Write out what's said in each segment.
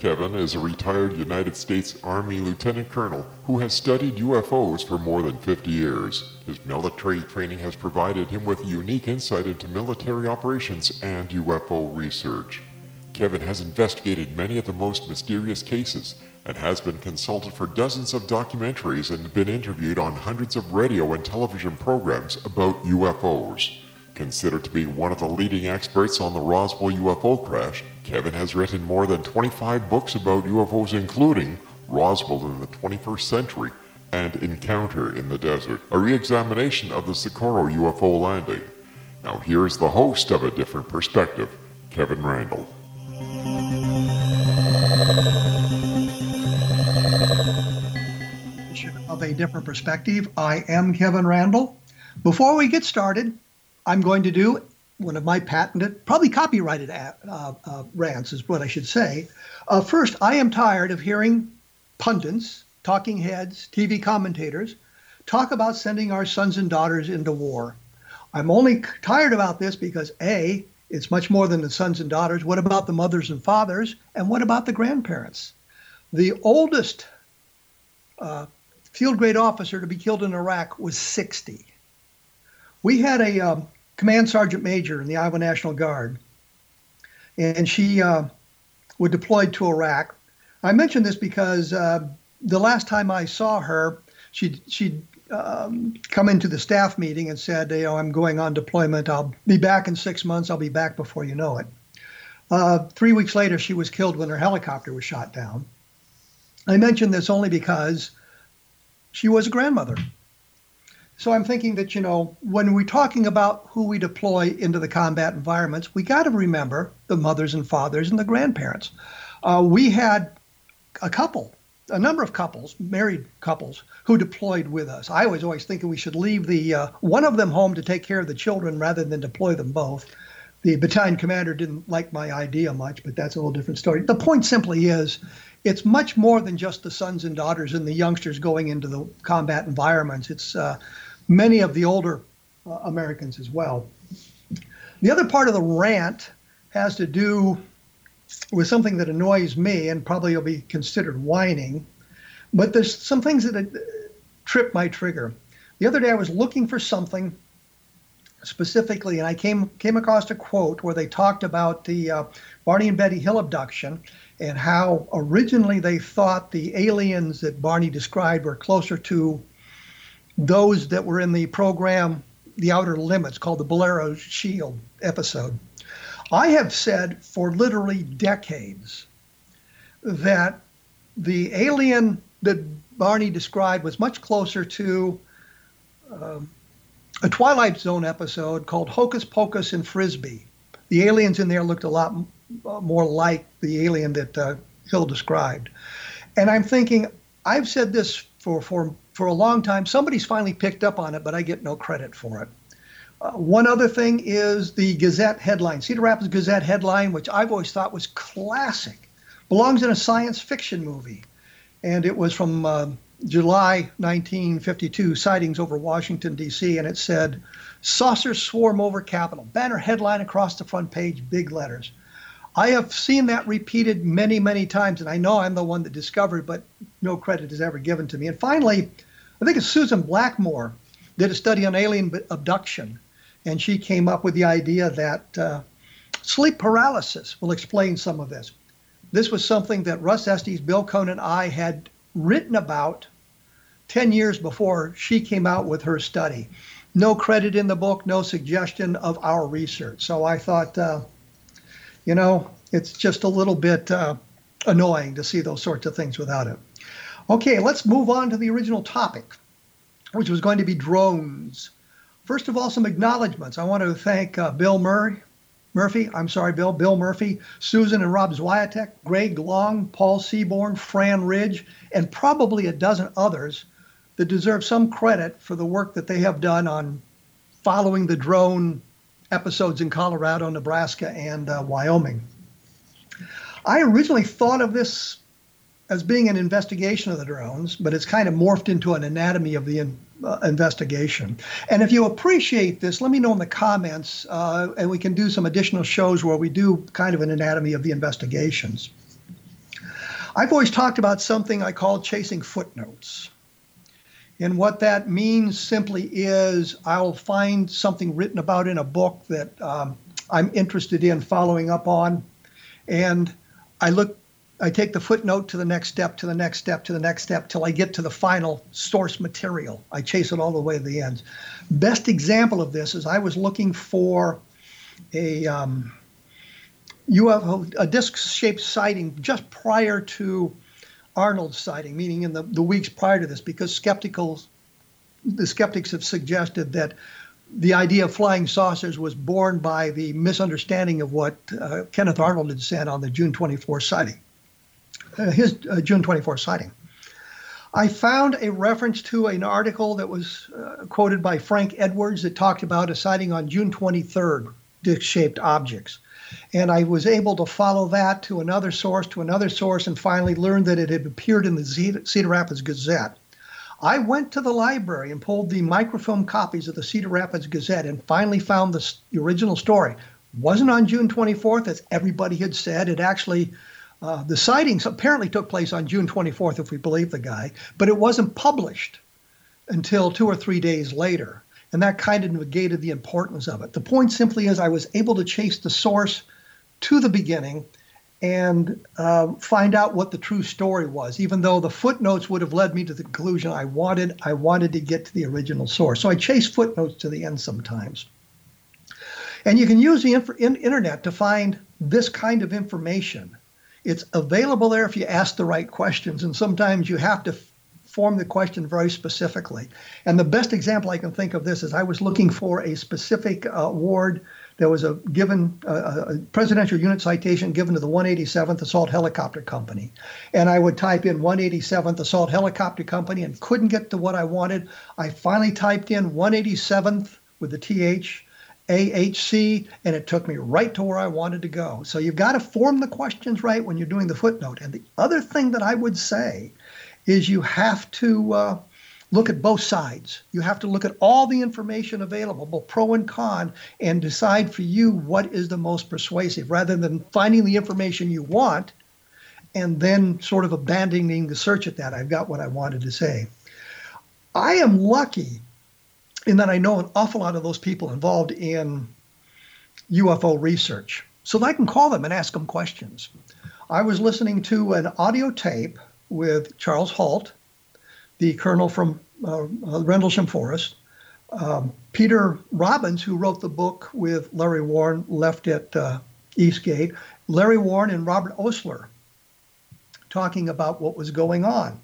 Kevin is a retired United States Army Lieutenant Colonel who has studied UFOs for more than 50 years. His military training has provided him with unique insight into military operations and UFO research. Kevin has investigated many of the most mysterious cases and has been consulted for dozens of documentaries and been interviewed on hundreds of radio and television programs about UFOs. Considered to be one of the leading experts on the Roswell UFO crash, Kevin has written more than 25 books about UFOs, including Roswell in the 21st Century and Encounter in the Desert, a re examination of the Socorro UFO landing. Now, here's the host of A Different Perspective, Kevin Randle. Of A Different Perspective, I am Kevin Randle. Before we get started, I'm going to do one of my patented, probably copyrighted uh, uh, rants, is what I should say. Uh, first, I am tired of hearing pundits, talking heads, TV commentators talk about sending our sons and daughters into war. I'm only tired about this because A, it's much more than the sons and daughters. What about the mothers and fathers? And what about the grandparents? The oldest uh, field grade officer to be killed in Iraq was 60. We had a um, command sergeant major in the Iowa National Guard, and she uh, was deployed to Iraq. I mention this because uh, the last time I saw her, she she'd um, come into the staff meeting and said, "You know, I'm going on deployment. I'll be back in six months. I'll be back before you know it." Uh, three weeks later, she was killed when her helicopter was shot down. I mention this only because she was a grandmother. So I'm thinking that, you know, when we're talking about who we deploy into the combat environments, we got to remember the mothers and fathers and the grandparents. Uh, we had a couple, a number of couples, married couples, who deployed with us. I was always thinking we should leave the uh, one of them home to take care of the children rather than deploy them both. the battalion commander didn't like my idea much, but that's a whole different story. The point simply is it's much more than just the sons and daughters and the youngsters going into the combat environments. It's uh, many of the older uh, Americans as well. The other part of the rant has to do with something that annoys me and probably will be considered whining, but there's some things that uh, trip my trigger. The other day I was looking for something specifically, and I came came across a quote where they talked about the uh, Barney and Betty Hill abduction and how originally they thought the aliens that Barney described were closer to those that were in the program The Outer Limits called the Bellero Shield episode. I have said for literally decades that the alien that Barney described was much closer to um, a Twilight Zone episode called Hocus Pocus and Frisby. The aliens in there looked a lot uh, more like the alien that uh, Hill described. And I'm thinking, I've said this for, for, for a long time. Somebody's finally picked up on it, but I get no credit for it. Uh, one other thing is the Gazette headline, Cedar Rapids Gazette headline, which I've always thought was classic, belongs in a science fiction movie. And it was from uh, July 1952 sightings over Washington, D.C., and it said, Saucers swarm over Capitol. Banner headline across the front page, big letters. I have seen that repeated many, many times, and I know I'm the one that discovered, but no credit is ever given to me. And finally, I think it's Susan Blackmore did a study on alien abduction, and she came up with the idea that uh, sleep paralysis will explain some of this. This was something that Russ Estes, Bill Cone, and I had written about 10 years before she came out with her study. No credit in the book, no suggestion of our research. So I thought, uh, you know, it's just a little bit uh, annoying to see those sorts of things without it. Okay, let's move on to the original topic, which was going to be drones. First of all, some acknowledgments. I want to thank uh, Bill Murray, Murphy, I'm sorry, Bill, Bill Murphy, Susan and Rob Zwiatek, Greg Long, Paul Seaborn, Fran Ridge, and probably a dozen others that deserve some credit for the work that they have done on following the drone episodes in Colorado, Nebraska, and uh, Wyoming. I originally thought of this as being an investigation of the drones, but it's kind of morphed into an anatomy of the uh, investigation. And if you appreciate this, let me know in the comments, uh, and we can do some additional shows where we do kind of an anatomy of the investigations. I've always talked about something I call chasing footnotes. And what that means simply is I'll find something written about in a book that um, I'm interested in following up on, and I look I take the footnote to the next step, to the next step, to the next step, till I get to the final source material. I chase it all the way to the end. Best example of this is I was looking for a um, UFO, a disc-shaped sighting just prior to Arnold's sighting, meaning in the, the weeks prior to this, because skeptical, the skeptics have suggested that the idea of flying saucers was born by the misunderstanding of what uh, Kenneth Arnold had said on the June 24 sighting his uh, June 24 sighting. I found a reference to an article that was uh, quoted by Frank Edwards that talked about a sighting on June 23rd, disc shaped objects. And I was able to follow that to another source, to another source, and finally learned that it had appeared in the Cedar Rapids Gazette. I went to the library and pulled the microfilm copies of the Cedar Rapids Gazette and finally found the, the original story. Wasn't on June 24th, as everybody had said. It actually uh, the sightings apparently took place on June 24th, if we believe the guy, but it wasn't published until two or three days later. And that kind of negated the importance of it. The point simply is, I was able to chase the source to the beginning and uh, find out what the true story was. Even though the footnotes would have led me to the conclusion I wanted, I wanted to get to the original source. So I chase footnotes to the end sometimes. And you can use the inf- in- internet to find this kind of information. It's available there if you ask the right questions, and sometimes you have to form the question very specifically. And the best example I can think of this is I was looking for a specific uh, award. There was a given a presidential unit citation given to the 187th Assault Helicopter Company, and I would type in 187th Assault Helicopter Company and couldn't get to what I wanted. I finally typed in 187th with the th AHC, and it took me right to where I wanted to go. So you've got to form the questions right when you're doing the footnote. And the other thing that I would say is you have to uh, look at both sides. You have to look at all the information available, both pro and con, and decide for you what is the most persuasive rather than finding the information you want and then sort of abandoning the search at that. I've got what I wanted to say. I am lucky in then I know an awful lot of those people involved in UFO research. So I can call them and ask them questions. I was listening to an audio tape with Charles Halt, the colonel from uh, uh, Rendlesham Forest, um, Peter Robbins, who wrote the book with Larry Warren, left at uh, Eastgate, Larry Warren and Robert Osler talking about what was going on.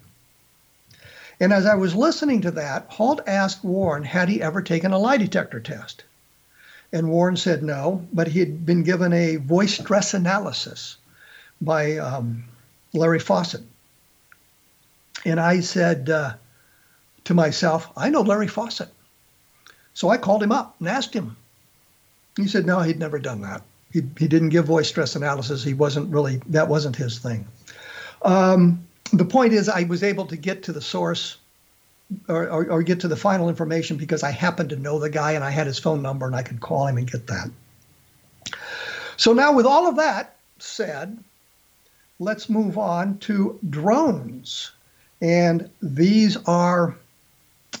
And as I was listening to that, Halt asked Warren, had he ever taken a lie detector test? And Warren said no, but he had been given a voice stress analysis by um, Larry Fawcett. And I said uh, to myself, I know Larry Fawcett. So I called him up and asked him. He said, no, he'd never done that. He, he didn't give voice stress analysis. He wasn't really, that wasn't his thing. Um, the point is, I was able to get to the source or, or, or, get to the final information because I happened to know the guy and I had his phone number and I could call him and get that. So now, with all of that said, let's move on to drones. And these are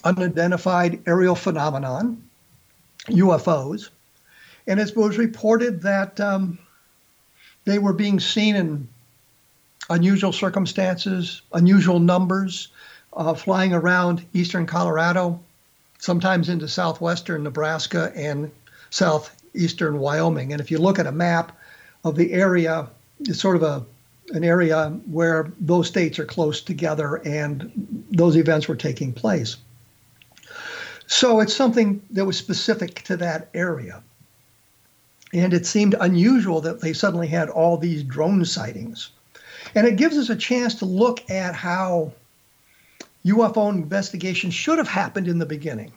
unidentified aerial phenomenon, UFOs. And it was reported that um, they were being seen in unusual circumstances, unusual numbers, uh, flying around eastern Colorado, sometimes into southwestern Nebraska and southeastern Wyoming. And if you look at a map of the area, it's sort of a an area where those states are close together and those events were taking place. So it's something that was specific to that area. And it seemed unusual that they suddenly had all these drone sightings. And it gives us a chance to look at how UFO investigations should have happened in the beginning,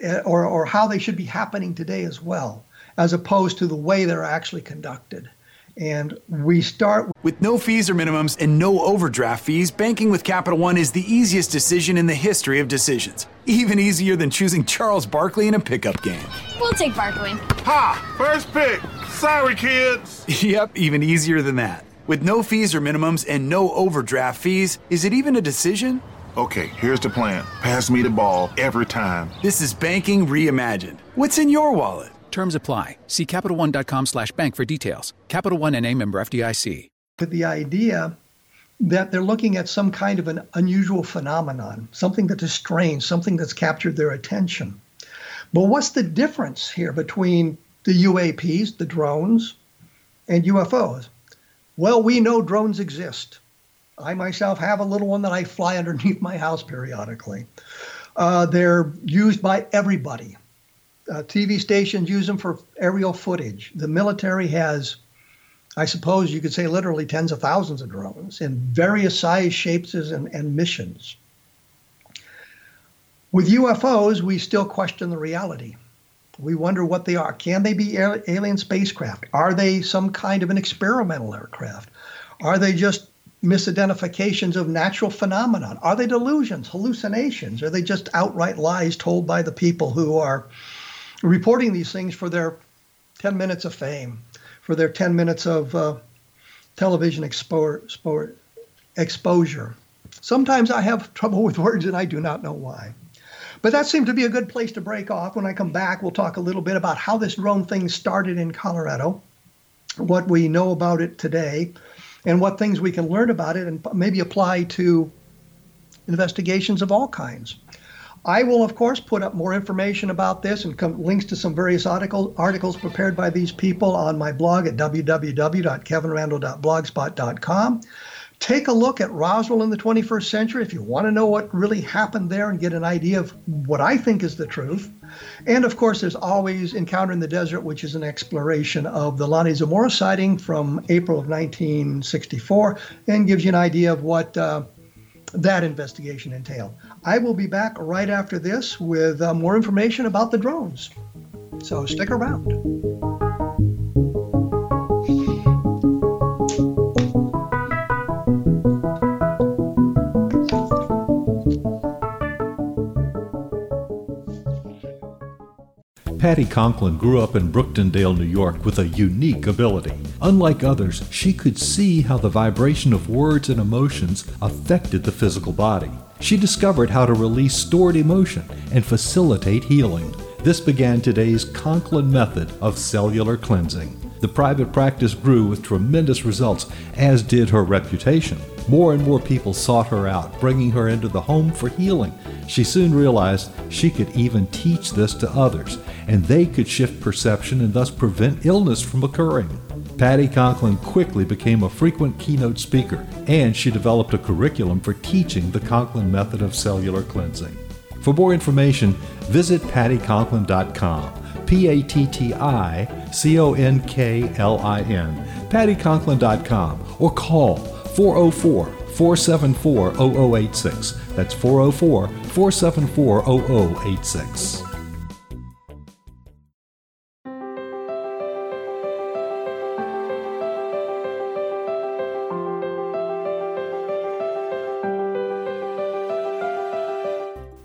eh, or, or how they should be happening today as well, as opposed to the way they're actually conducted. And we start with no fees or minimums and no overdraft fees. Banking with Capital One is the easiest decision in the history of decisions. Even easier than choosing Charles Barkley in a pickup game. We'll take Barkley. Ha! First pick. Sorry, kids. yep, even easier than that. With no fees or minimums and no overdraft fees, is it even a decision? Okay, here's the plan. Pass me the ball every time. This is banking reimagined. What's in your wallet? Terms apply. See CapitalOne.com slash bank for details. Capital One and a member FDIC. With the idea that they're looking at some kind of an unusual phenomenon, something that is strange, something that's captured their attention. But what's the difference here between the UAPs, the drones, and UFOs? Well, we know drones exist. I myself have a little one that I fly underneath my house periodically. Uh, they're used by everybody. Uh, TV stations use them for aerial footage. The military has, I suppose you could say, literally tens of thousands of drones in various size, shapes, and, and missions. With UFOs, we still question the reality. We wonder what they are. Can they be alien spacecraft? Are they some kind of an experimental aircraft? Are they just misidentifications of natural phenomenon? Are they delusions, hallucinations? Are they just outright lies told by the people who are reporting these things for their 10 minutes of fame, for their 10 minutes of uh, television expo- expo- exposure? Sometimes I have trouble with words and I do not know why. But that seemed to be a good place to break off. When I come back, we'll talk a little bit about how this drone thing started in Colorado, what we know about it today, and what things we can learn about it and maybe apply to investigations of all kinds. I will, of course, put up more information about this and come, links to some various article, articles prepared by these people on my blog at www.kevinrandle.blogspot.com. Take a look at Roswell in the 21st century if you want to know what really happened there and get an idea of what I think is the truth. And of course, there's always Encounter in the Desert, which is an exploration of the Lonnie Zamora sighting from April of 1964 and gives you an idea of what uh, that investigation entailed. I will be back right after this with uh, more information about the drones. So stick around. Patti Conklin grew up in Brooktondale, New York with a unique ability. Unlike others, she could see how the vibration of words and emotions affected the physical body. She discovered how to release stored emotion and facilitate healing. This began today's Conklin method of cellular cleansing. The private practice grew with tremendous results, as did her reputation. More and more people sought her out, bringing her into the home for healing. She soon realized she could even teach this to others, and they could shift perception and thus prevent illness from occurring. Patti Conklin quickly became a frequent keynote speaker, and she developed a curriculum for teaching the Conklin method of cellular cleansing. For more information, visit patticonklin.com. P A T T I C O N K L I N, patticonklin.com, or call 404 474 0086. That's 404 474 0086.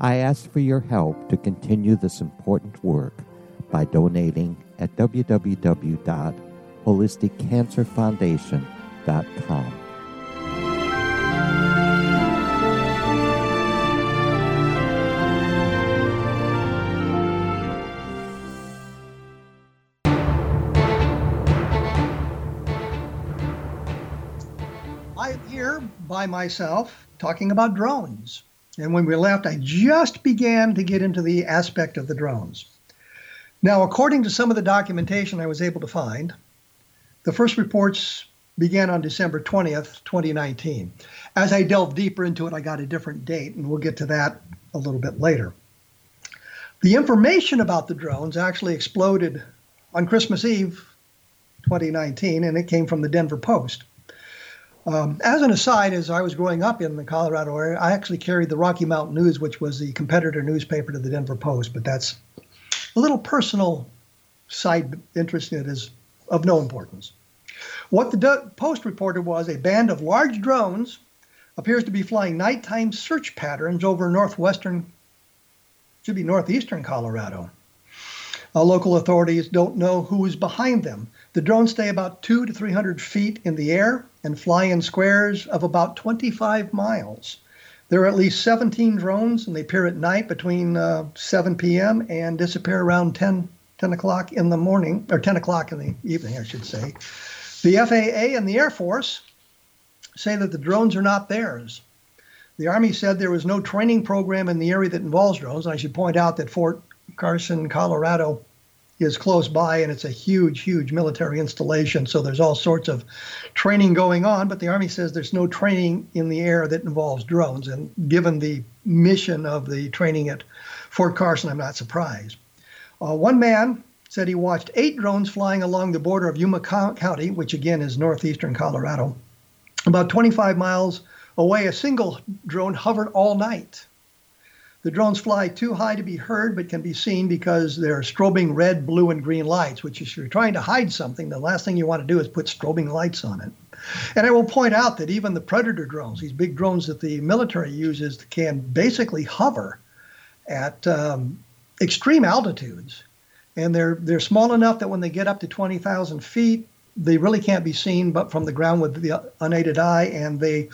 I ask for your help to continue this important work by donating at www.holisticcancerfoundation.com. By myself talking about drones. And when we left, I just began to get into the aspect of the drones. Now, according to some of the documentation I was able to find, the first reports began on December 20th, 2019. As I delved deeper into it, I got a different date, and we'll get to that a little bit later. The information about the drones actually exploded on Christmas Eve 2019, and it came from the Denver Post. Um, as an aside, as I was growing up in the Colorado area, I actually carried the Rocky Mountain News, which was the competitor newspaper to the Denver Post, but that's a little personal side interest that is of no importance. What the Post reported was a band of large drones appears to be flying nighttime search patterns over northwestern, should be northeastern Colorado. Uh, local authorities don't know who is behind them. The drones stay about two to 300 feet in the air and fly in squares of about 25 miles. There are at least 17 drones, and they appear at night between uh, 7 p.m. and disappear around 10, 10 o'clock in the morning, or 10 o'clock in the evening, I should say. The FAA and the Air Force say that the drones are not theirs. The Army said there was no training program in the area that involves drones. I should point out that Fort Carson, Colorado, is close by and it's a huge, huge military installation. So there's all sorts of training going on. But the Army says there's no training in the air that involves drones. And given the mission of the training at Fort Carson, I'm not surprised. Uh, one man said he watched eight drones flying along the border of Yuma County, which again is northeastern Colorado. About 25 miles away, a single drone hovered all night. The drones fly too high to be heard, but can be seen because they're strobing red, blue, and green lights, which if you're trying to hide something, the last thing you want to do is put strobing lights on it. And I will point out that even the Predator drones, these big drones that the military uses, can basically hover at um, extreme altitudes. And they're, they're small enough that when they get up to 20,000 feet, they really can't be seen but from the ground with the unaided eye, and they,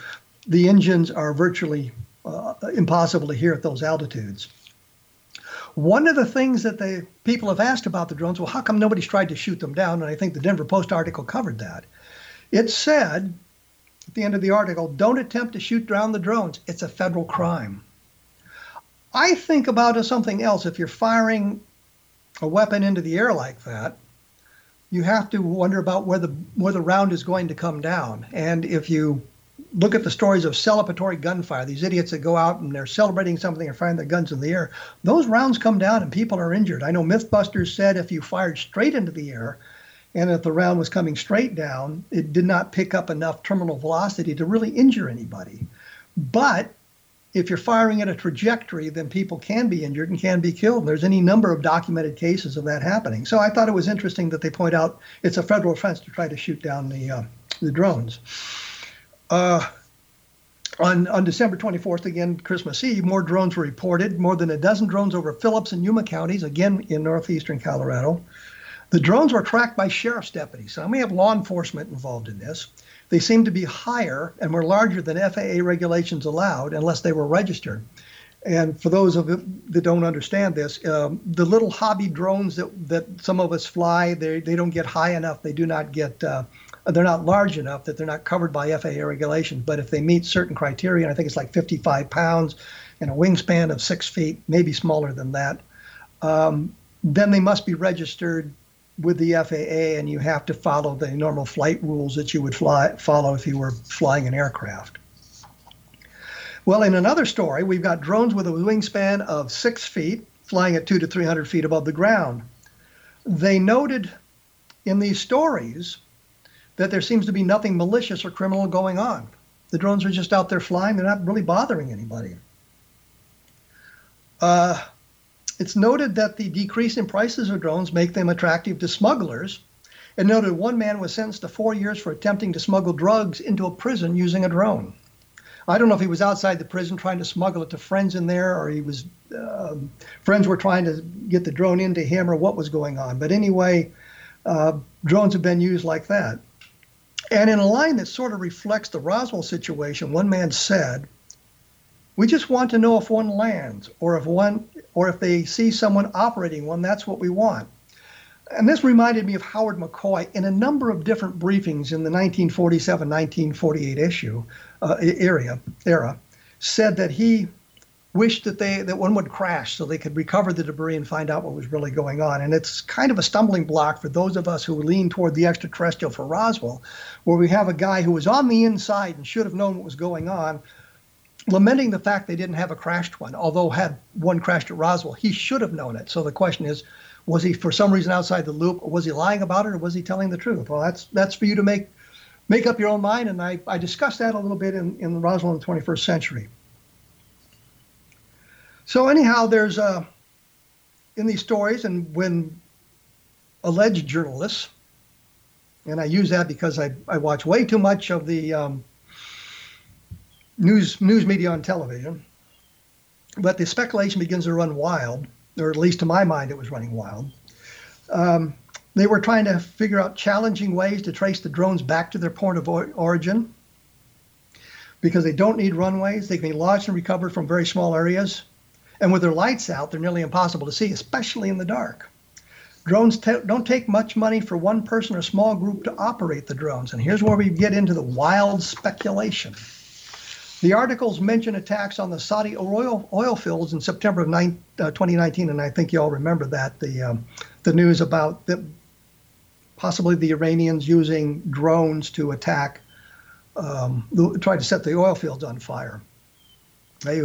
the engines are virtually uh, impossible to hear at those altitudes. One of the things that the people have asked about the drones, well, how come nobody's tried to shoot them down? And I think the Denver Post article covered that. It said at the end of the article, don't attempt to shoot down the drones. It's a federal crime. I think about something else. If you're firing a weapon into the air like that, you have to wonder about where the where the round is going to come down. And if you look at the stories of celebratory gunfire, these idiots that go out and they're celebrating something and firing their guns in the air, those rounds come down and people are injured. I know Mythbusters said if you fired straight into the air and if the round was coming straight down, it did not pick up enough terminal velocity to really injure anybody. But if you're firing at a trajectory, then people can be injured and can be killed. And there's any number of documented cases of that happening. So I thought it was interesting that they point out it's a federal offense to try to shoot down the uh, the drones. Uh, on, on December 24th, again, Christmas Eve, more drones were reported, more than a dozen drones over Phillips and Yuma counties, again in northeastern Colorado. The drones were tracked by sheriff's deputies. So we have law enforcement involved in this. They seem to be higher and were larger than FAA regulations allowed unless they were registered. And for those of that don't understand this, um, the little hobby drones that, that some of us fly, they, they don't get high enough. They do not get uh, they're not large enough that they're not covered by FAA regulations. But if they meet certain criteria, and I think it's like 55 pounds and a wingspan of six feet, maybe smaller than that, um, then they must be registered with the FAA, and you have to follow the normal flight rules that you would fly, follow if you were flying an aircraft. Well, in another story, we've got drones with a wingspan of six feet, flying at two to 300 feet above the ground. They noted in these stories that there seems to be nothing malicious or criminal going on. The drones are just out there flying, they're not really bothering anybody. Uh, it's noted that the decrease in prices of drones make them attractive to smugglers. And noted one man was sentenced to four years for attempting to smuggle drugs into a prison using a drone. I don't know if he was outside the prison trying to smuggle it to friends in there, or he was um, friends were trying to get the drone into him, or what was going on. But anyway, uh, drones have been used like that. And in a line that sort of reflects the Roswell situation, one man said, "We just want to know if one lands, or if one, or if they see someone operating one. That's what we want." And this reminded me of Howard McCoy in a number of different briefings in the 1947-1948 issue uh, area era, said that he wished that they that one would crash so they could recover the debris and find out what was really going on. And it's kind of a stumbling block for those of us who lean toward the extraterrestrial for Roswell, where we have a guy who was on the inside and should have known what was going on, lamenting the fact they didn't have a crashed one. Although had one crashed at Roswell, he should have known it. So the question is, was he for some reason outside the loop, was he lying about it, or was he telling the truth? Well, that's that's for you to make make up your own mind. And I, I discussed that a little bit in, in Roswell in the 21st century. So anyhow, there's uh, in these stories, and when alleged journalists, and I use that because I, I watch way too much of the um, news news media on television, but the speculation begins to run wild, or at least to my mind, it was running wild. Um, they were trying to figure out challenging ways to trace the drones back to their point of origin because they don't need runways. They can be launched and recovered from very small areas. And with their lights out, they're nearly impossible to see, especially in the dark. Drones t- don't take much money for one person or small group to operate the drones. And here's where we get into the wild speculation. The articles mention attacks on the Saudi oil, oil fields in September of nine, uh, 2019, and I think you all remember that the um, the news about the, possibly the Iranians using drones to attack, um, try to set the oil fields on fire. They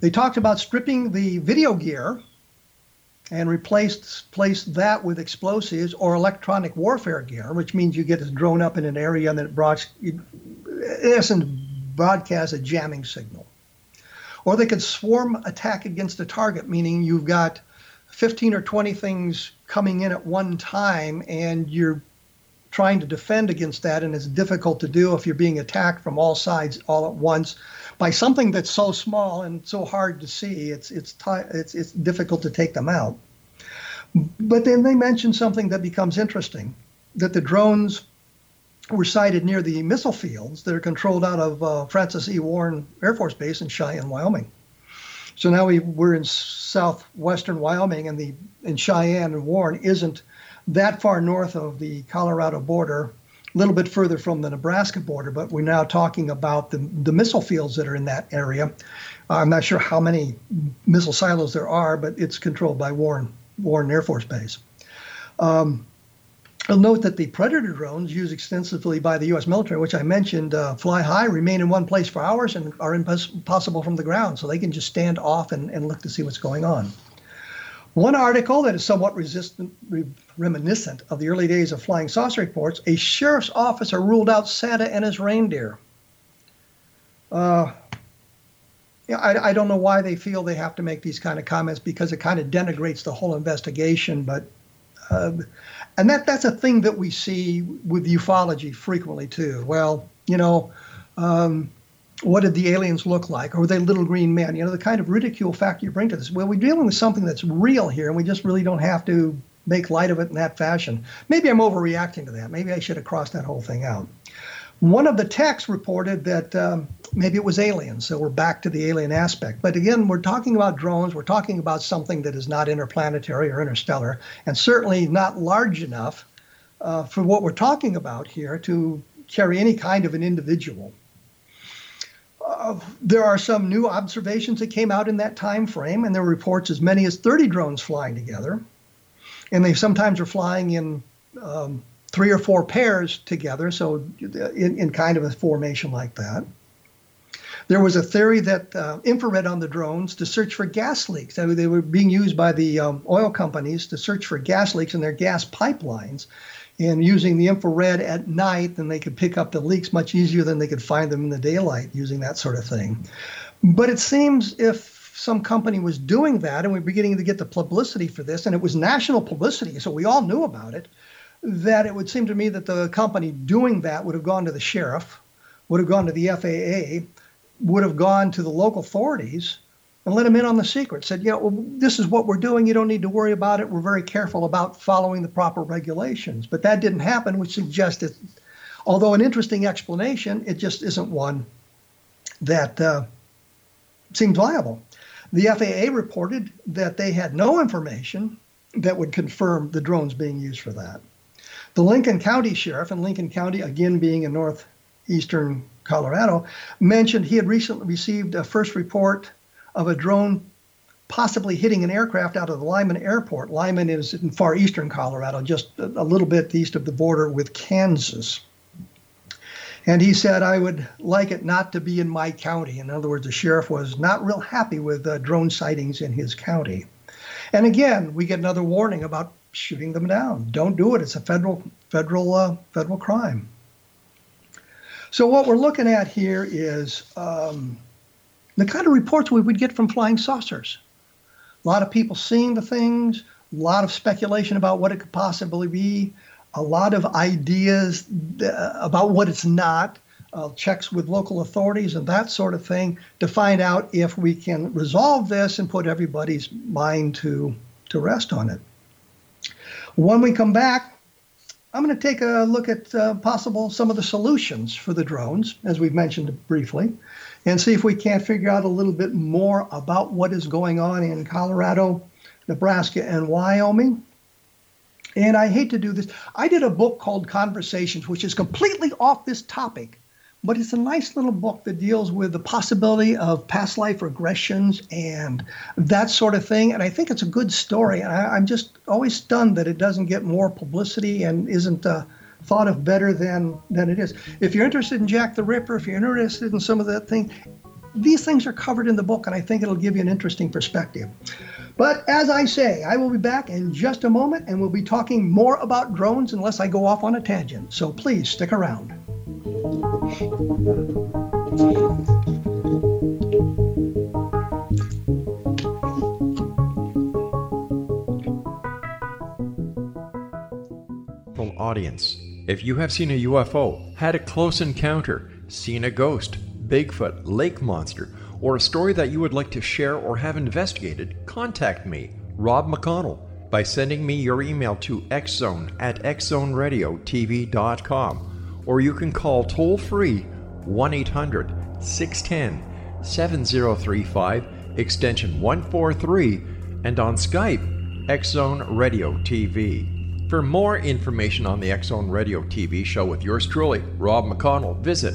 they talked about stripping the video gear and replaced placed that with explosives or electronic warfare gear, which means you get a drone up in an area and then it brought, in essence, broadcasts a jamming signal. Or they could swarm attack against a target, meaning you've got 15 or 20 things coming in at one time and you're trying to defend against that, and it's difficult to do if you're being attacked from all sides all at once by something that's so small and so hard to see. It's it's t- it's it's difficult to take them out. But then they mentioned something that becomes interesting: that the drones were sighted near the missile fields that are controlled out of uh, Francis E. Warren Air Force Base in Cheyenne, Wyoming. So now we, we're in southwestern Wyoming, and the in Cheyenne and Warren isn't that far north of the Colorado border, a little bit further from the Nebraska border, but we're now talking about the, the missile fields that are in that area. Uh, I'm not sure how many missile silos there are, but it's controlled by Warren, Warren Air Force Base. Um, I'll note that the Predator drones used extensively by the U.S. military, which I mentioned, uh, fly high, remain in one place for hours, and are impossible from the ground. So they can just stand off and, and look to see what's going on. One article that is somewhat re- reminiscent of the early days of flying saucer reports a sheriff's officer ruled out Santa and his reindeer. Uh, I, I, don't know why they feel they have to make these kind of comments because it kind of denigrates the whole investigation. But uh, and that that's a thing that we see with ufology frequently too. Well, you know, um, what did the aliens look like? Or were they little green men? You know, the kind of ridicule factor you bring to this. Well, we're dealing with something that's real here, and we just really don't have to make light of it in that fashion. Maybe I'm overreacting to that. Maybe I should have crossed that whole thing out. One of the texts reported that um, maybe it was aliens, so we're back to the alien aspect. But again, we're talking about drones. We're talking about something that is not interplanetary or interstellar, and certainly not large enough uh, for what we're talking about here to carry any kind of an individual. Uh, there are some new observations that came out in that time frame, and there were reports as many as 30 drones flying together. And they sometimes are flying in um, three or four pairs together, so in, in, kind of a formation like that. There was a theory that uh, infrared on the drones to search for gas leaks. They were being used by the um, oil companies to search for gas leaks in their gas pipelines and using the infrared at night, then they could pick up the leaks much easier than they could find them in the daylight using that sort of thing. But it seems if some company was doing that and we were beginning to get the publicity for this, and it was national publicity, so we all knew about it, that it would seem to me that the company doing that would have gone to the sheriff, would have gone to the FAA, would have gone to the local authorities and let them in on the secret. Said, yeah, well, this is what we're doing. You don't need to worry about it. We're very careful about following the proper regulations. But that didn't happen, which suggested, although an interesting explanation, it just isn't one that uh, seems viable. The FAA reported that they had no information that would confirm the drones being used for that. The Lincoln County Sheriff, and Lincoln County, again being in northeastern Colorado, mentioned he had recently received a first report of a drone possibly hitting an aircraft out of the Limon Airport. Limon is in far eastern Colorado, just a little bit east of the border with Kansas. And he said, I would like it not to be in my county. In other words, the sheriff was not real happy with uh, drone sightings in his county. And again, we get another warning about shooting them down. Don't do it. It's a federal federal uh, federal crime. So what we're looking at here is um, the kind of reports we would get from flying saucers. A lot of people seeing the things, a lot of speculation about what it could possibly be, a lot of ideas uh, about what it's not, uh, checks with local authorities and that sort of thing to find out if we can resolve this and put everybody's mind to, to rest on it. When we come back, I'm going to take a look at uh, possible some of the solutions for the drones, as we've mentioned briefly and see if we can't figure out a little bit more about what is going on in Colorado, Nebraska, and Wyoming. And I hate to do this. I did a book called Conversations, which is completely off this topic, but it's a nice little book that deals with the possibility of past life regressions and that sort of thing. And I think it's a good story. And I, am just always stunned that it doesn't get more publicity and isn't. Uh, thought of better than than it is. If you're interested in Jack the Ripper, if you're interested in some of that thing, these things are covered in the book, and I think it'll give you an interesting perspective. But as I say, I will be back in just a moment and we'll be talking more about drones unless I go off on a tangent. So please stick around. Audience. If you have seen a UFO, had a close encounter, seen a ghost, Bigfoot, lake monster, or a story that you would like to share or have investigated, contact me, Rob McConnell, by sending me your email to xzone at xzoneradiotv.com, or you can call toll free 1 800 610 7035, extension 143, and on Skype, Xzone Radio TV. For more information on the Xzone Radio TV show with yours truly, Rob McConnell, visit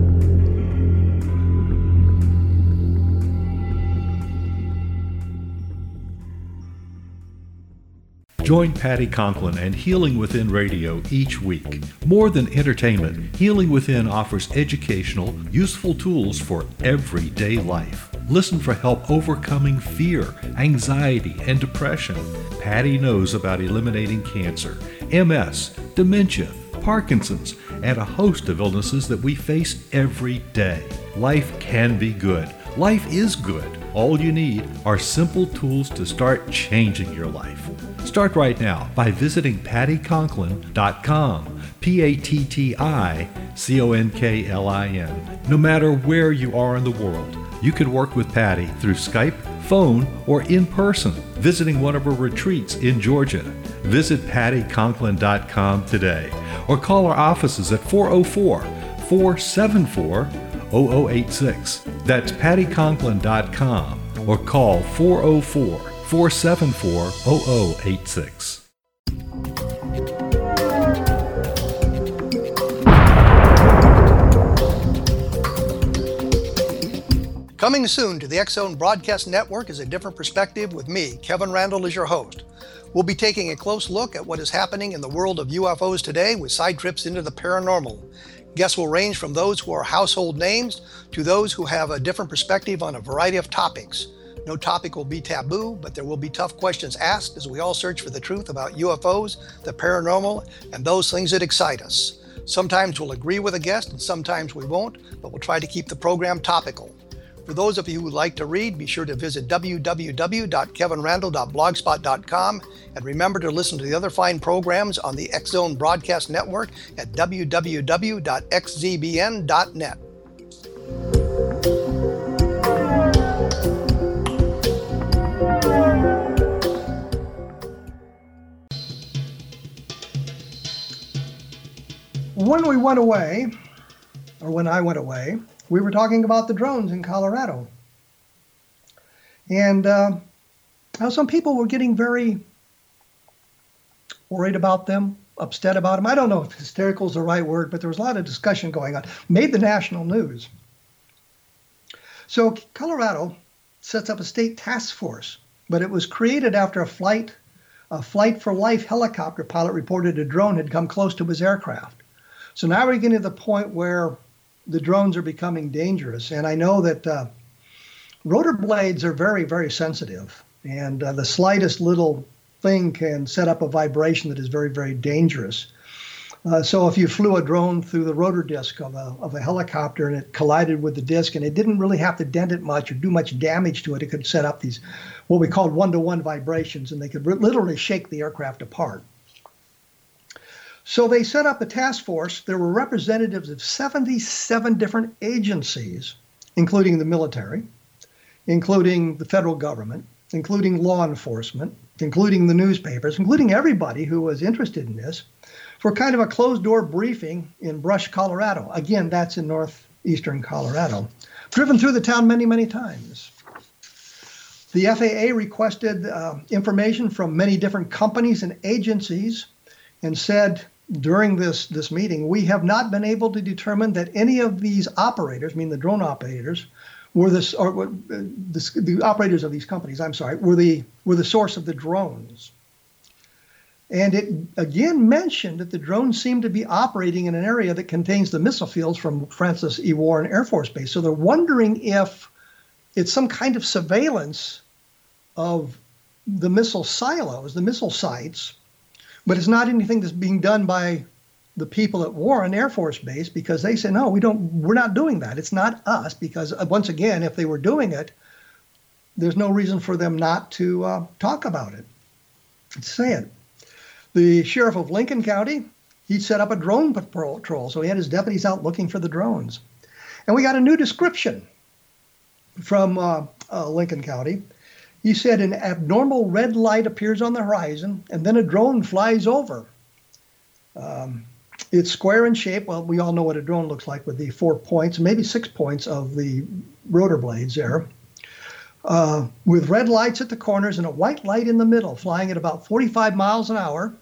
Join Patti Conklin and Healing Within Radio each week. More than entertainment, Healing Within offers educational, useful tools for everyday life. Listen for help overcoming fear, anxiety, and depression. Patti knows about eliminating cancer, MS, dementia, Parkinson's, and a host of illnesses that we face every day. Life can be good. Life is good. All you need are simple tools to start changing your life. Start right now by visiting patticonklin.com. P A T T I C O N K L I N. No matter where you are in the world, you can work with Patti through Skype, phone, or in person, visiting one of her retreats in Georgia. Visit patticonklin.com today or call our offices at 404 474 0086. That's patticonklin.com or call 404 474 0086. Coming soon to the Zone Broadcast Network is a different perspective with me, Kevin Randle, as your host. We'll be taking a close look at what is happening in the world of UFOs today with side trips into the paranormal. Guests will range from those who are household names to those who have a different perspective on a variety of topics. No topic will be taboo, but there will be tough questions asked as we all search for the truth about UFOs, the paranormal, and those things that excite us. Sometimes we'll agree with a guest and sometimes we won't, but we'll try to keep the program topical. For those of you who like to read, be sure to visit www.kevinrandle.blogspot.com and remember to listen to the other fine programs on the X Zone Broadcast Network at www.xzbn.net. When we went away, or when I went away, we were talking about the drones in Colorado. And uh, some people were getting very worried about them, upset about them. I don't know if hysterical is the right word, but there was a lot of discussion going on. Made the national news. So Colorado sets up a state task force, but it was created after a flight, a flight for life helicopter pilot reported a drone had come close to his aircraft. So now we're getting to the point where the drones are becoming dangerous. And I know that uh, rotor blades are very, very sensitive, and uh, the slightest little thing can set up a vibration that is very, very dangerous. Uh, so if you flew a drone through the rotor disc of a, of a helicopter and it collided with the disc and it didn't really have to dent it much or do much damage to it, it could set up these what we called one-to-one vibrations and they could literally shake the aircraft apart. So they set up a task force. There were representatives of 77 different agencies, including the military, including the federal government, including law enforcement, including the newspapers, including everybody who was interested in this, for kind of a closed door briefing in Brush, Colorado. Again, that's in northeastern Colorado. Driven through the town many, many times. The FAA requested uh, information from many different companies and agencies and said during this, this meeting, we have not been able to determine that any of these operators, I mean the drone operators, were this or uh, the, the operators of these companies, I'm sorry, were the were the source of the drones. And it again mentioned that the drones seem to be operating in an area that contains the missile fields from Francis E. Warren Air Force Base. So they're wondering if it's some kind of surveillance of the missile silos, the missile sites, but it's not anything that's being done by the people at Warren Air Force Base because they say no, we don't. We're not doing that. It's not us because uh, once again, if they were doing it, there's no reason for them not to uh, talk about it. Say it. The sheriff of Lincoln County, he set up a drone patrol, so he had his deputies out looking for the drones, and we got a new description from uh, uh, Lincoln County. He said an abnormal red light appears on the horizon, and then a drone flies over. Um, it's square in shape. Well, we all know what a drone looks like with the four points, maybe six points of the rotor blades there. Uh, with red lights at the corners and a white light in the middle, flying at about 45 miles an hour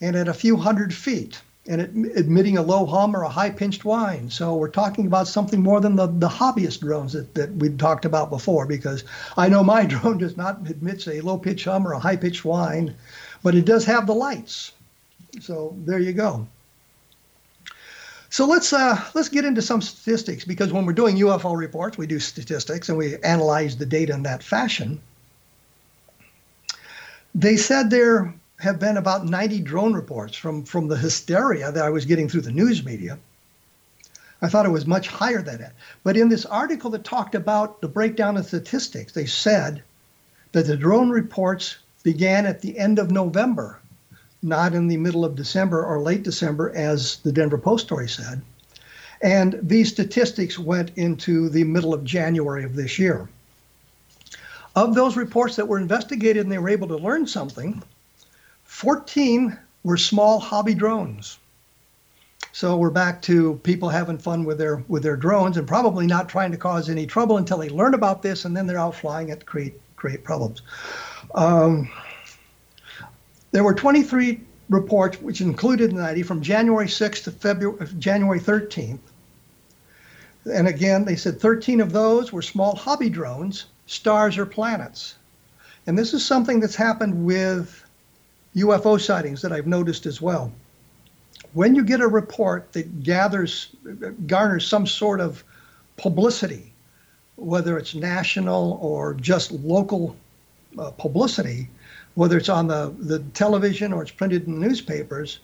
and at a few hundred feet, and it, emitting a low hum or a high pitched whine. So we're talking about something more than the, the hobbyist drones that, that we talked about before, because I know my drone does not emit a low pitched hum or a high pitched whine, but it does have the lights. So there you go. So let's uh, let's get into some statistics because when we're doing UFO reports, we do statistics and we analyze the data in that fashion. They said there have been about 90 drone reports from from the hysteria that I was getting through the news media. I thought it was much higher than that. But in this article that talked about the breakdown of statistics, they said that the drone reports began at the end of November not in the middle of December or late December, as the Denver Post story said. And these statistics went into the middle of January of this year. Of those reports that were investigated and they were able to learn something, 14 were small hobby drones. So we're back to people having fun with their with their drones and probably not trying to cause any trouble until they learn about this and then they're out flying it to create create problems. Um, there were 23 reports, which included 90 from January 6th to February, January 13th. And again, they said 13 of those were small hobby drones, stars or planets. And this is something that's happened with UFO sightings that I've noticed as well. When you get a report that gathers, garners some sort of publicity, whether it's national or just local uh, publicity, whether it's on the, the television or it's printed in the newspapers,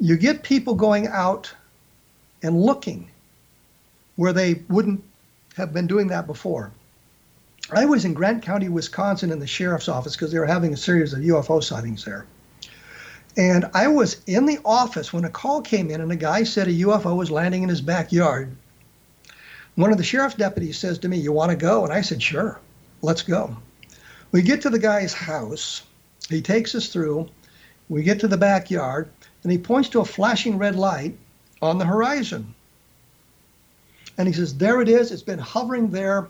you get people going out and looking where they wouldn't have been doing that before. I was in Grant County, Wisconsin, in the sheriff's office because they were having a series of UFO sightings there. And I was in the office when a call came in, and a guy said a UFO was landing in his backyard. One of the sheriff's deputies says to me, You want to go? And I said, Sure, let's go. We get to the guy's house, he takes us through. We get to the backyard, and he points to a flashing red light on the horizon. And he says, There it is. It's been hovering there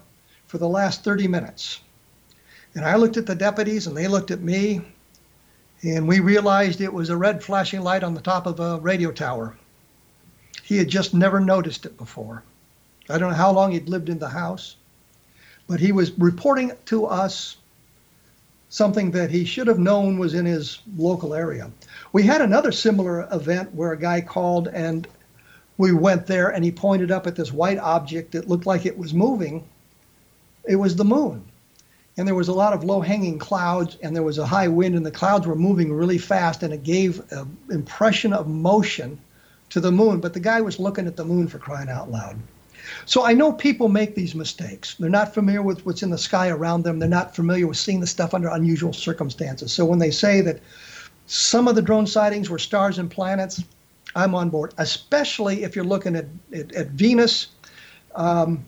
for the last 30 minutes. And I looked at the deputies, and they looked at me, and we realized it was a red flashing light on the top of a radio tower. He had just never noticed it before. I don't know how long he'd lived in the house, but he was reporting to us something that he should have known was in his local area. We had another similar event where a guy called and we went there and he pointed up at this white object that looked like it was moving. It was the moon. And there was a lot of low hanging clouds and there was a high wind and the clouds were moving really fast and it gave an impression of motion to the moon. But the guy was looking at the moon for crying out loud. So I know people make these mistakes. They're not familiar with what's in the sky around them. They're not familiar with seeing the stuff under unusual circumstances. So when they say that some of the drone sightings were stars and planets, I'm on board, especially if you're looking at, at, at Venus. Um,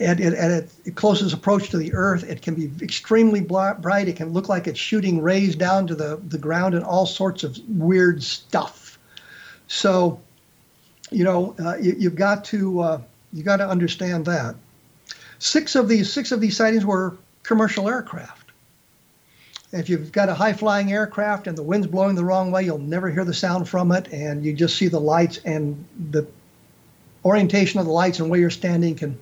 at, at its closest approach to the Earth, it can be extremely bright. It can look like it's shooting rays down to the, the ground and all sorts of weird stuff. So, you know, uh, you, have got to uh, you got to understand that. Six of these six of these sightings were commercial aircraft, If you've got a high flying aircraft and the wind's blowing the wrong way, you'll never hear the sound from it, and you just see the lights and the orientation of the lights and where you're standing can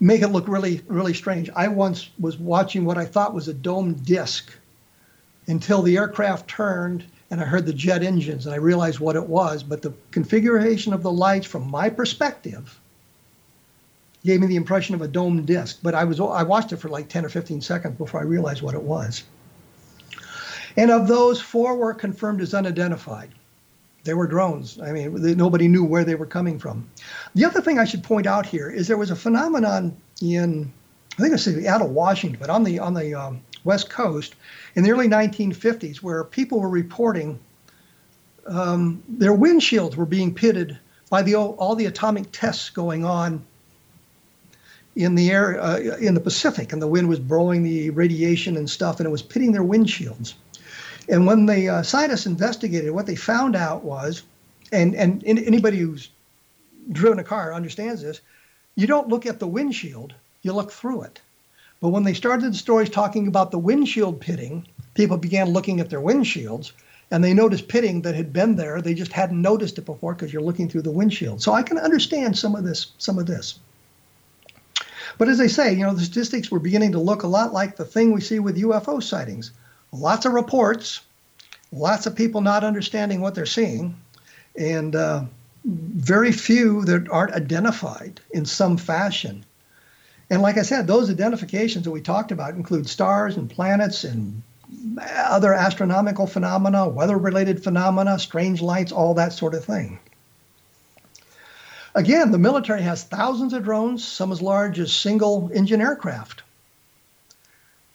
make it look really, really strange. I once was watching what I thought was a domed disc until the aircraft turned and I heard the jet engines and I realized what it was. But the configuration of the lights, from my perspective, gave me the impression of a domed disc. But I was I watched it for like 10 or 15 seconds before I realized what it was. And of those, four were confirmed as unidentified. They were drones. I mean, nobody knew where they were coming from. The other thing I should point out here is there was a phenomenon in, I think it's of Washington, but on the on the um, West Coast in the early 1950s, where people were reporting um, their windshields were being pitted by the all the atomic tests going on in the air uh, in the Pacific, and the wind was blowing the radiation and stuff, and it was pitting their windshields. And when the uh, scientists investigated, what they found out was, and, and anybody who's driven a car understands this, you don't look at the windshield, you look through it. But when they started the stories talking about the windshield pitting, people began looking at their windshields and they noticed pitting that had been there. They just hadn't noticed it before because you're looking through the windshield. So I can understand some of this, some of this. But as I say, you know, the statistics were beginning to look a lot like the thing we see with UFO sightings lots of reports, lots of people not understanding what they're seeing, and uh, very few that aren't identified in some fashion. And like I said, those identifications that we talked about include stars and planets and other astronomical phenomena, weather related phenomena, strange lights, all that sort of thing. Again, the military has thousands of drones, some as large as single engine aircraft.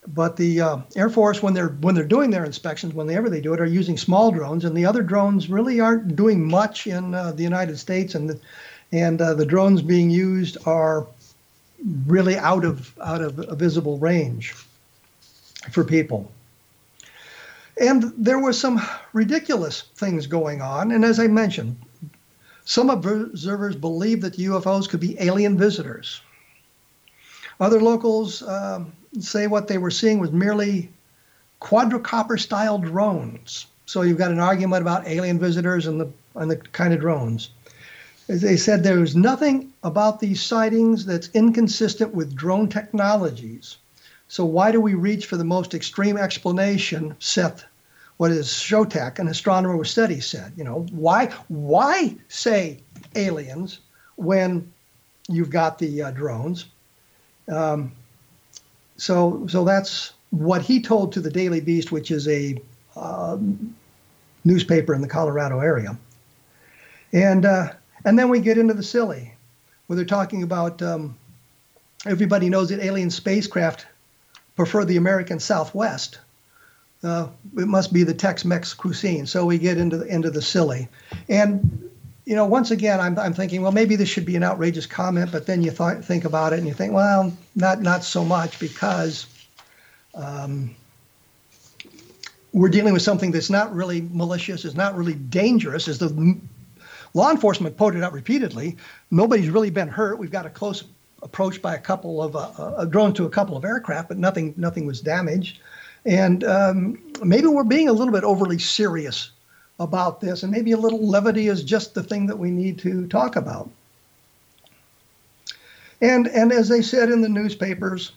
But the uh, Air Force, when they're when they're doing their inspections, whenever they do it, are using small drones, and the other drones really aren't doing much in uh, the United States, and the, and uh, the drones being used are really out of out of a visible range for people. And there were some ridiculous things going on, and as I mentioned, some observers believe that UFOs could be alien visitors. Other locals um, say what they were seeing was merely quadricopter style drones. So you've got an argument about alien visitors and the and the kind of drones. As they said, there is nothing about these sightings that's inconsistent with drone technologies. So why do we reach for the most extreme explanation? Seth, what is Shostak, an astronomer with SETI, said. You know, why why say aliens when you've got the uh, drones? Um, so so that's what he told to the Daily Beast, which is a um, newspaper in the Colorado area. And uh, and then we get into the silly, where they're talking about um, everybody knows that alien spacecraft prefer the American Southwest. Uh, it must be the Tex-Mex cuisine. So we get into the, into the silly, and you know, once again, I'm, I'm thinking, well, maybe this should be an outrageous comment, but then you th- think about it and you think, well, not not so much because um, we're dealing with something that's not really malicious, is not really dangerous, as the law enforcement pointed out repeatedly. Nobody's really been hurt. We've got a close approach by a couple of uh, a drone to a couple of aircraft, but nothing nothing was damaged. And um, maybe we're being a little bit overly serious about this, and maybe a little levity is just the thing that we need to talk about. And, and as they said in the newspapers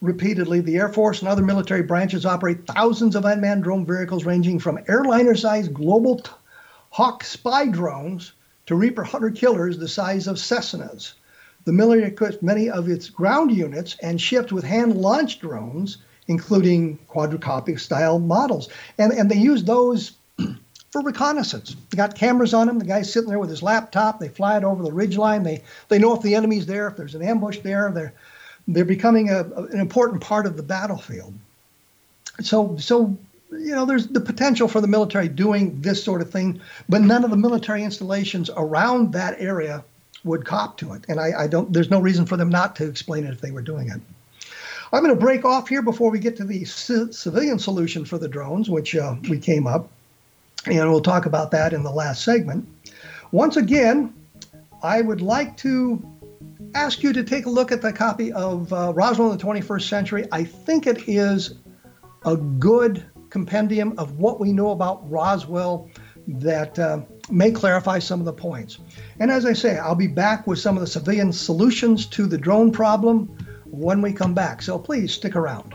repeatedly, the Air Force and other military branches operate thousands of unmanned drone vehicles ranging from airliner sized global t- Hawk spy drones to Reaper hunter killers the size of Cessnas. The military equips many of its ground units and shipped with hand launched drones, including quadricopter style models. And, and they use those for reconnaissance. They got cameras on him. The guy's sitting there with his laptop. They fly it over the ridge line. They they know if the enemy's there, if there's an ambush there. They're they're becoming a, an important part of the battlefield. So so you know there's the potential for the military doing this sort of thing, but none of the military installations around that area would cop to it. And I, I don't. There's no reason for them not to explain it if they were doing it. I'm going to break off here before we get to the c- civilian solution for the drones, which uh, we came up and we'll talk about that in the last segment. Once again, I would like to ask you to take a look at the copy of uh, Roswell in the 21st Century. I think it is a good compendium of what we know about Roswell that uh, may clarify some of the points. And as I say, I'll be back with some of the civilian solutions to the drone problem when we come back. So please stick around.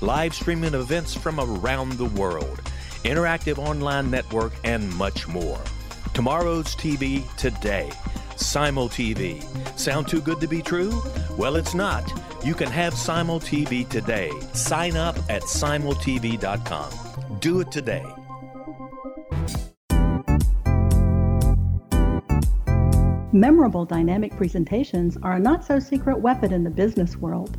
Live streaming events from around the world. Interactive online network, and much more. Tomorrow's TV today. Simul TV. Sound too good to be true? Well, it's not. You can have Simul TV today. Sign up at simultv.com. Do it today. Memorable dynamic presentations are a not so secret weapon in the business world.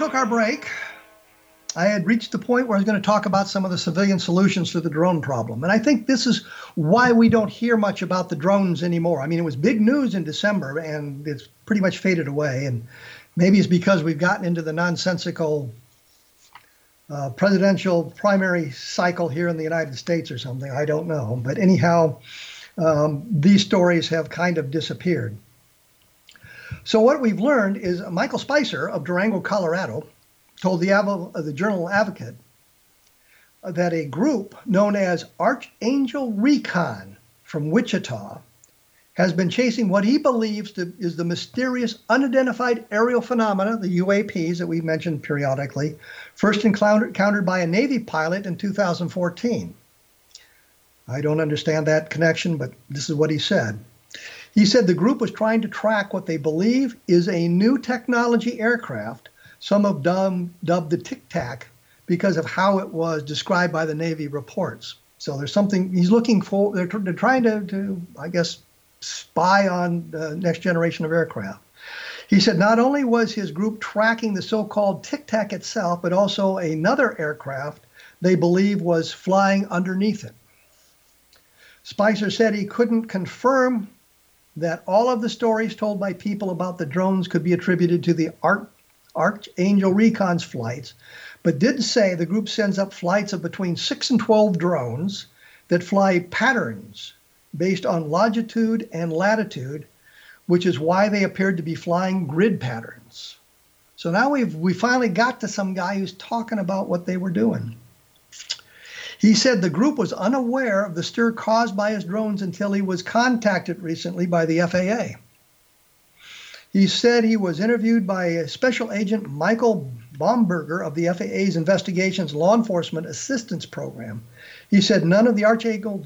Took our break, I had reached the point where I was going to talk about some of the civilian solutions to the drone problem. And I think this is why we don't hear much about the drones anymore. I mean, it was big news in December and it's pretty much faded away. And maybe it's because we've gotten into the nonsensical uh, presidential primary cycle here in the United States or something. I don't know. But anyhow, um, these stories have kind of disappeared. So, what we've learned is Michael Spicer of Durango, Colorado, told the, uh, the Journal Advocate that a group known as Archangel Recon from Wichita has been chasing what he believes to, is the mysterious unidentified aerial phenomena, the UAPs that we've mentioned periodically, first encountered by a Navy pilot in 2014. I don't understand that connection, but this is what he said. He said the group was trying to track what they believe is a new technology aircraft, some have dubbed the Tic Tac because of how it was described by the Navy reports. So there's something he's looking for. They're, they're trying to, to, I guess, spy on the next generation of aircraft. He said not only was his group tracking the so called Tic Tac itself, but also another aircraft they believe was flying underneath it. Spicer said he couldn't confirm that all of the stories told by people about the drones could be attributed to the Archangel Recon's flights, but did say the group sends up flights of between 6 and 12 drones that fly patterns based on longitude and latitude, which is why they appeared to be flying grid patterns. So now we've we finally got to some guy who's talking about what they were doing. He said the group was unaware of the stir caused by his drones until he was contacted recently by the FAA. He said he was interviewed by Special Agent Michael Bomberger of the FAA's Investigations Law Enforcement Assistance Program. He said none of the Archangel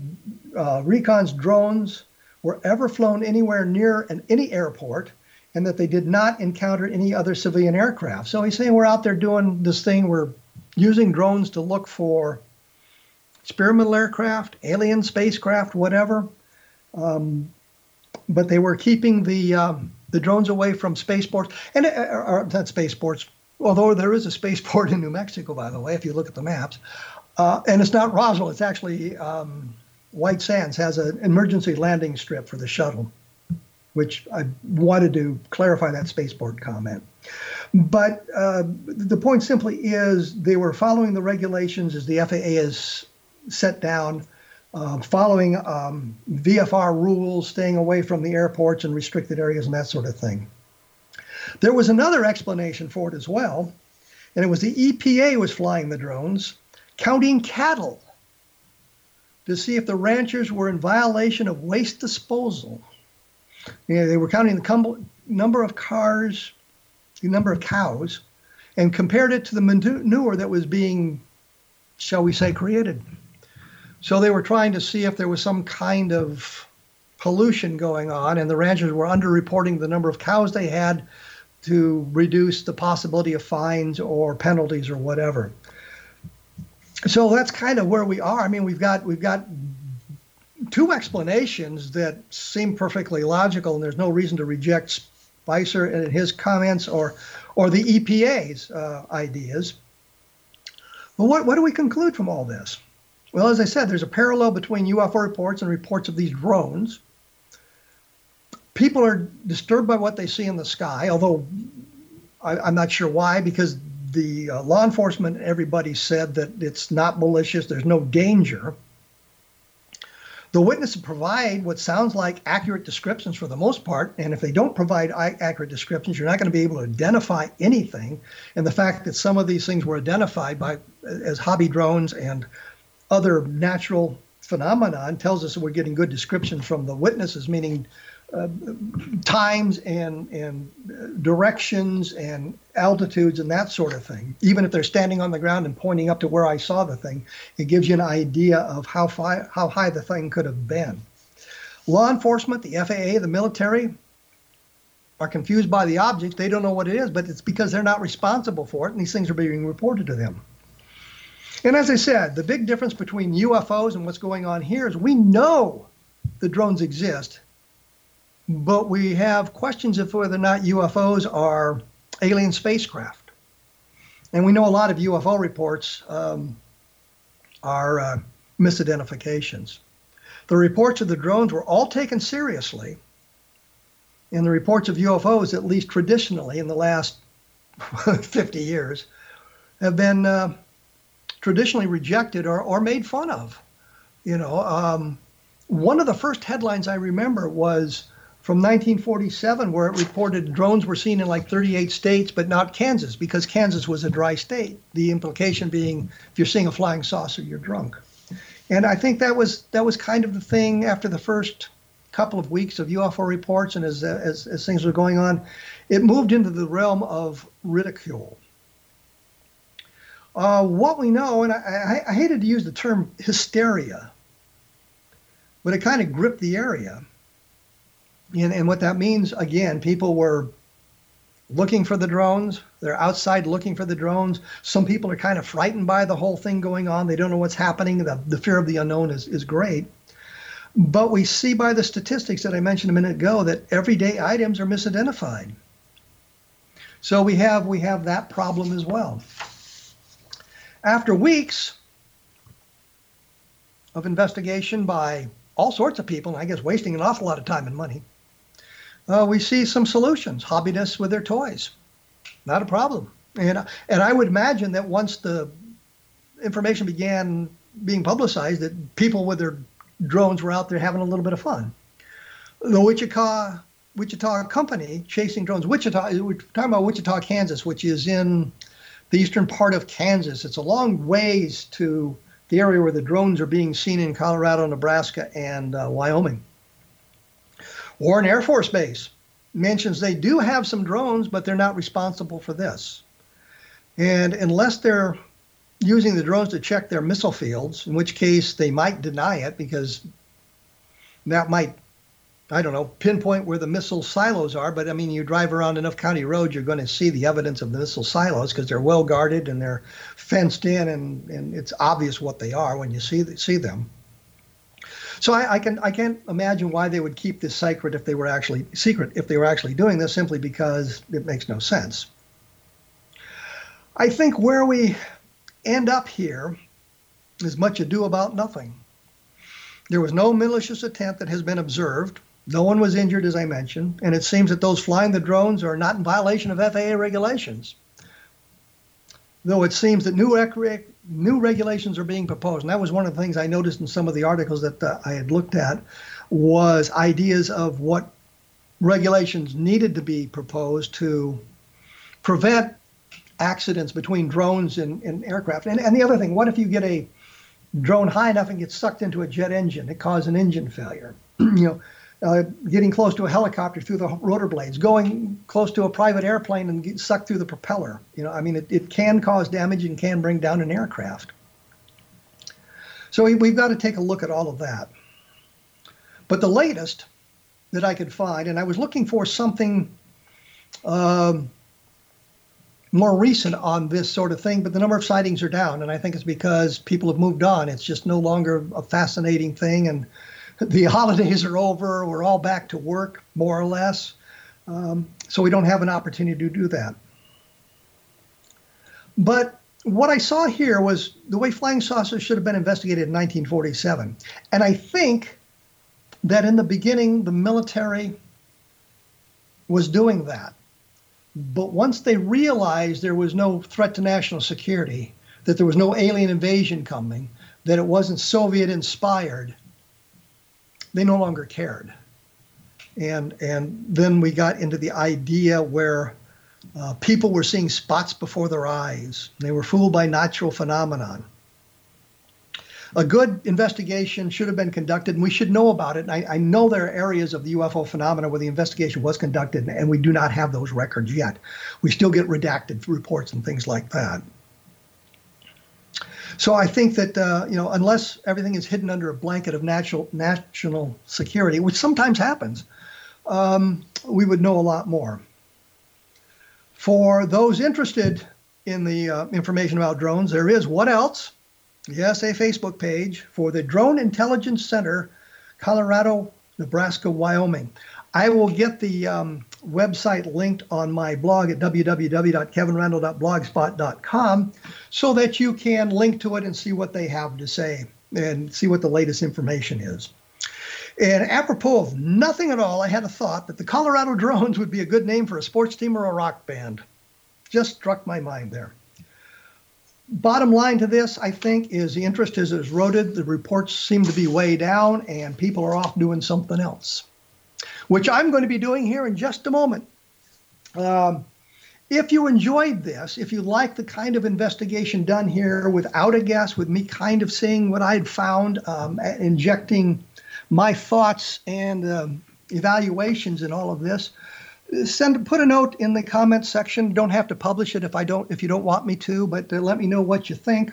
uh, Recon's drones were ever flown anywhere near an, any airport and that they did not encounter any other civilian aircraft. So he's saying we're out there doing this thing, we're using drones to look for experimental aircraft, alien spacecraft, whatever. Um, but they were keeping the um, the drones away from spaceports, and uh, or not spaceports. Although there is a spaceport in New Mexico, by the way, if you look at the maps, uh, and it's not Roswell, it's actually um, White Sands has an emergency landing strip for the shuttle, which I wanted to clarify that spaceport comment. But uh, the point simply is they were following the regulations as the FAA has set down, uh, following um, VFR rules, staying away from the airports and restricted areas and that sort of thing. There was another explanation for it as well, and it was the EPA was flying the drones, counting cattle to see if the ranchers were in violation of waste disposal. You know, they were counting the number of cars, the number of cows, and compared it to the manure that was being, shall we say, created. So they were trying to see if there was some kind of pollution going on, and the ranchers were underreporting the number of cows they had to reduce the possibility of fines or penalties or whatever so that's kind of where we are. I mean, we've got we've got two explanations that seem perfectly logical, and there's no reason to reject Spicer and his comments or or the EPA's uh, ideas. But what what do we conclude from all this? Well, as I said, there's a parallel between UFO reports and reports of these drones. People are disturbed by what they see in the sky, although I, I'm not sure why, because the uh, law enforcement, everybody said that it's not malicious, there's no danger. The witnesses provide what sounds like accurate descriptions for the most part, and if they don't provide accurate descriptions, you're not going to be able to identify anything. And the fact that some of these things were identified by as hobby drones and other natural phenomenon tells us that we're getting good descriptions from the witnesses, meaning uh, times and and directions and altitudes and that sort of thing. Even if they're standing on the ground and pointing up to where I saw the thing, it gives you an idea of how fi- how high the thing could have been. Law enforcement, the FAA, the military are confused by the objects. They don't know what it is, but it's because they're not responsible for it, and these things are being reported to them. And as I said, the big difference between UFOs and what's going on here is we know the drones exist, but we have questions of whether or not UFOs are alien spacecraft. And we know a lot of UFO reports um, are uh, misidentifications. The reports of the drones were all taken seriously, and the reports of UFOs, at least traditionally in the last 50 years, have been uh, traditionally rejected or, or made fun of. You know, um, one of the first headlines I remember was from 1947, where it reported drones were seen in like 38 states, but not Kansas, because Kansas was a dry state. The implication being, if you're seeing a flying saucer, you're drunk. And I think that was that was kind of the thing after the first couple of weeks of UFO reports, and as as, as things were going on, it moved into the realm of ridicule. Uh, what we know, and I, I, I hated to use the term hysteria, but it kind of gripped the area and, and what that means, again, people were looking for the drones. They're outside looking for the drones. Some people are kind of frightened by the whole thing going on. They don't know what's happening. The, the fear of the unknown is, is great. But we see by the statistics that I mentioned a minute ago that everyday items are misidentified. So we have we have that problem as well. After weeks of investigation by all sorts of people, and I guess wasting an awful lot of time and money, uh, we see some solutions. Hobbyists with their toys, not a problem. And and I would imagine that once the information began being publicized, that people with their drones were out there having a little bit of fun. The Wichita Wichita company chasing drones. Wichita, we're talking about Wichita, Kansas, which is in the eastern part of Kansas. It's a long ways to the area where the drones are being seen in Colorado, Nebraska, and uh, Wyoming. Warren Air Force Base mentions they do have some drones, but they're not responsible for this. And unless they're using the drones to check their missile fields, in which case they might deny it because that might, I don't know, pinpoint where the missile silos are. But I mean, you drive around enough county roads, you're going to see the evidence of the missile silos because they're well guarded and they're fenced in, and, and it's obvious what they are when you see see them. So I, I, can I can't imagine why they would keep this secret if they were actually secret if they were actually doing this simply because it makes no sense. I think where we end up here is much ado about nothing. There was no malicious attempt that has been observed. No one was injured, as I mentioned, and it seems that those flying the drones are not in violation of FAA regulations. Though it seems that new new regulations are being proposed, and that was one of the things I noticed in some of the articles that uh, I had looked at, was ideas of what regulations needed to be proposed to prevent accidents between drones and, and aircraft. And, and the other thing, what if you get a drone high enough and gets sucked into a jet engine? It causes an engine failure. you know, uh, getting close to a helicopter through the rotor blades, going close to a private airplane and get sucked through the propeller. You know, I mean, it, it can cause damage and can bring down an aircraft. So we, have got to take a look at all of that. But the latest that I could find, and I was looking for something um, more recent on this sort of thing, but the number of sightings are down, and I think it's because people have moved on. It's just no longer a fascinating thing, and the holidays are over. We're all back to work, more or less. Um, so we don't have an opportunity to do that. But what I saw here was the way flying saucers should have been investigated in 1947. And I think that in the beginning, the military was doing that. But once they realized there was no threat to national security, that there was no alien invasion coming, that it wasn't Soviet inspired, they no longer cared. And, and then we got into the idea where uh, people were seeing spots before their eyes. They were fooled by natural phenomenon. A good investigation should have been conducted, and we should know about it. And I, I know there are areas of the UFO phenomena where the investigation was conducted, and we do not have those records yet. We still get redacted reports and things like that. So I think that uh, you know, unless everything is hidden under a blanket of national national security, which sometimes happens, um, we would know a lot more. For those interested in the uh, information about drones, there is what else Yes, a Facebook page for the Drone Intelligence Center, Colorado, Nebraska, Wyoming. I will get the um, website linked on my blog at www.kevinrandle.blogspot.com so that you can link to it and see what they have to say and see what the latest information is. And apropos of nothing at all, I had a thought that the Colorado Drones would be a good name for a sports team or a rock band. Just struck my mind there. Bottom line to this, I think, is the interest is eroded. The reports seem to be way down, and people are off doing something else, which I'm going to be doing here in just a moment. Um, if you enjoyed this, if you like the kind of investigation done here without a guess, with me kind of seeing what I'd found, um, injecting my thoughts and um, evaluations in all of this, send put a note in the comments section. Don't have to publish it if I don't if you don't want me to, but uh, let me know what you think.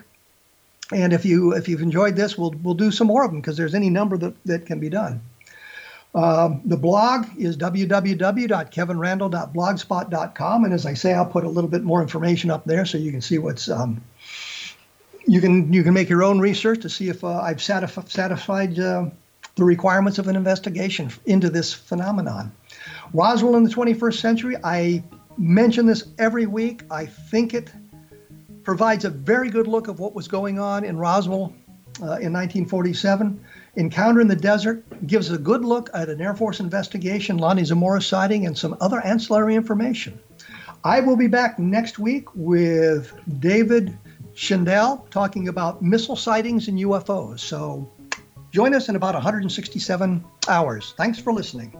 And if you if you've enjoyed this, we'll we'll do some more of them because there's any number that that can be done. Um, the blog is www.kevinrandle.blogspot.com, and as I say, I'll put a little bit more information up there so you can see what's. Um, you can you can make your own research to see if uh, I've satisf- satisfied uh, the requirements of an investigation into this phenomenon. Roswell in the 21st century, I mention this every week. I think it provides a very good look of what was going on in Roswell uh, in 1947. Encounter in the Desert gives a good look at an Air Force investigation, Lonnie Zamora sighting, and some other ancillary information. I will be back next week with David Schindele talking about missile sightings and UFOs. So join us in about 167 hours. Thanks for listening.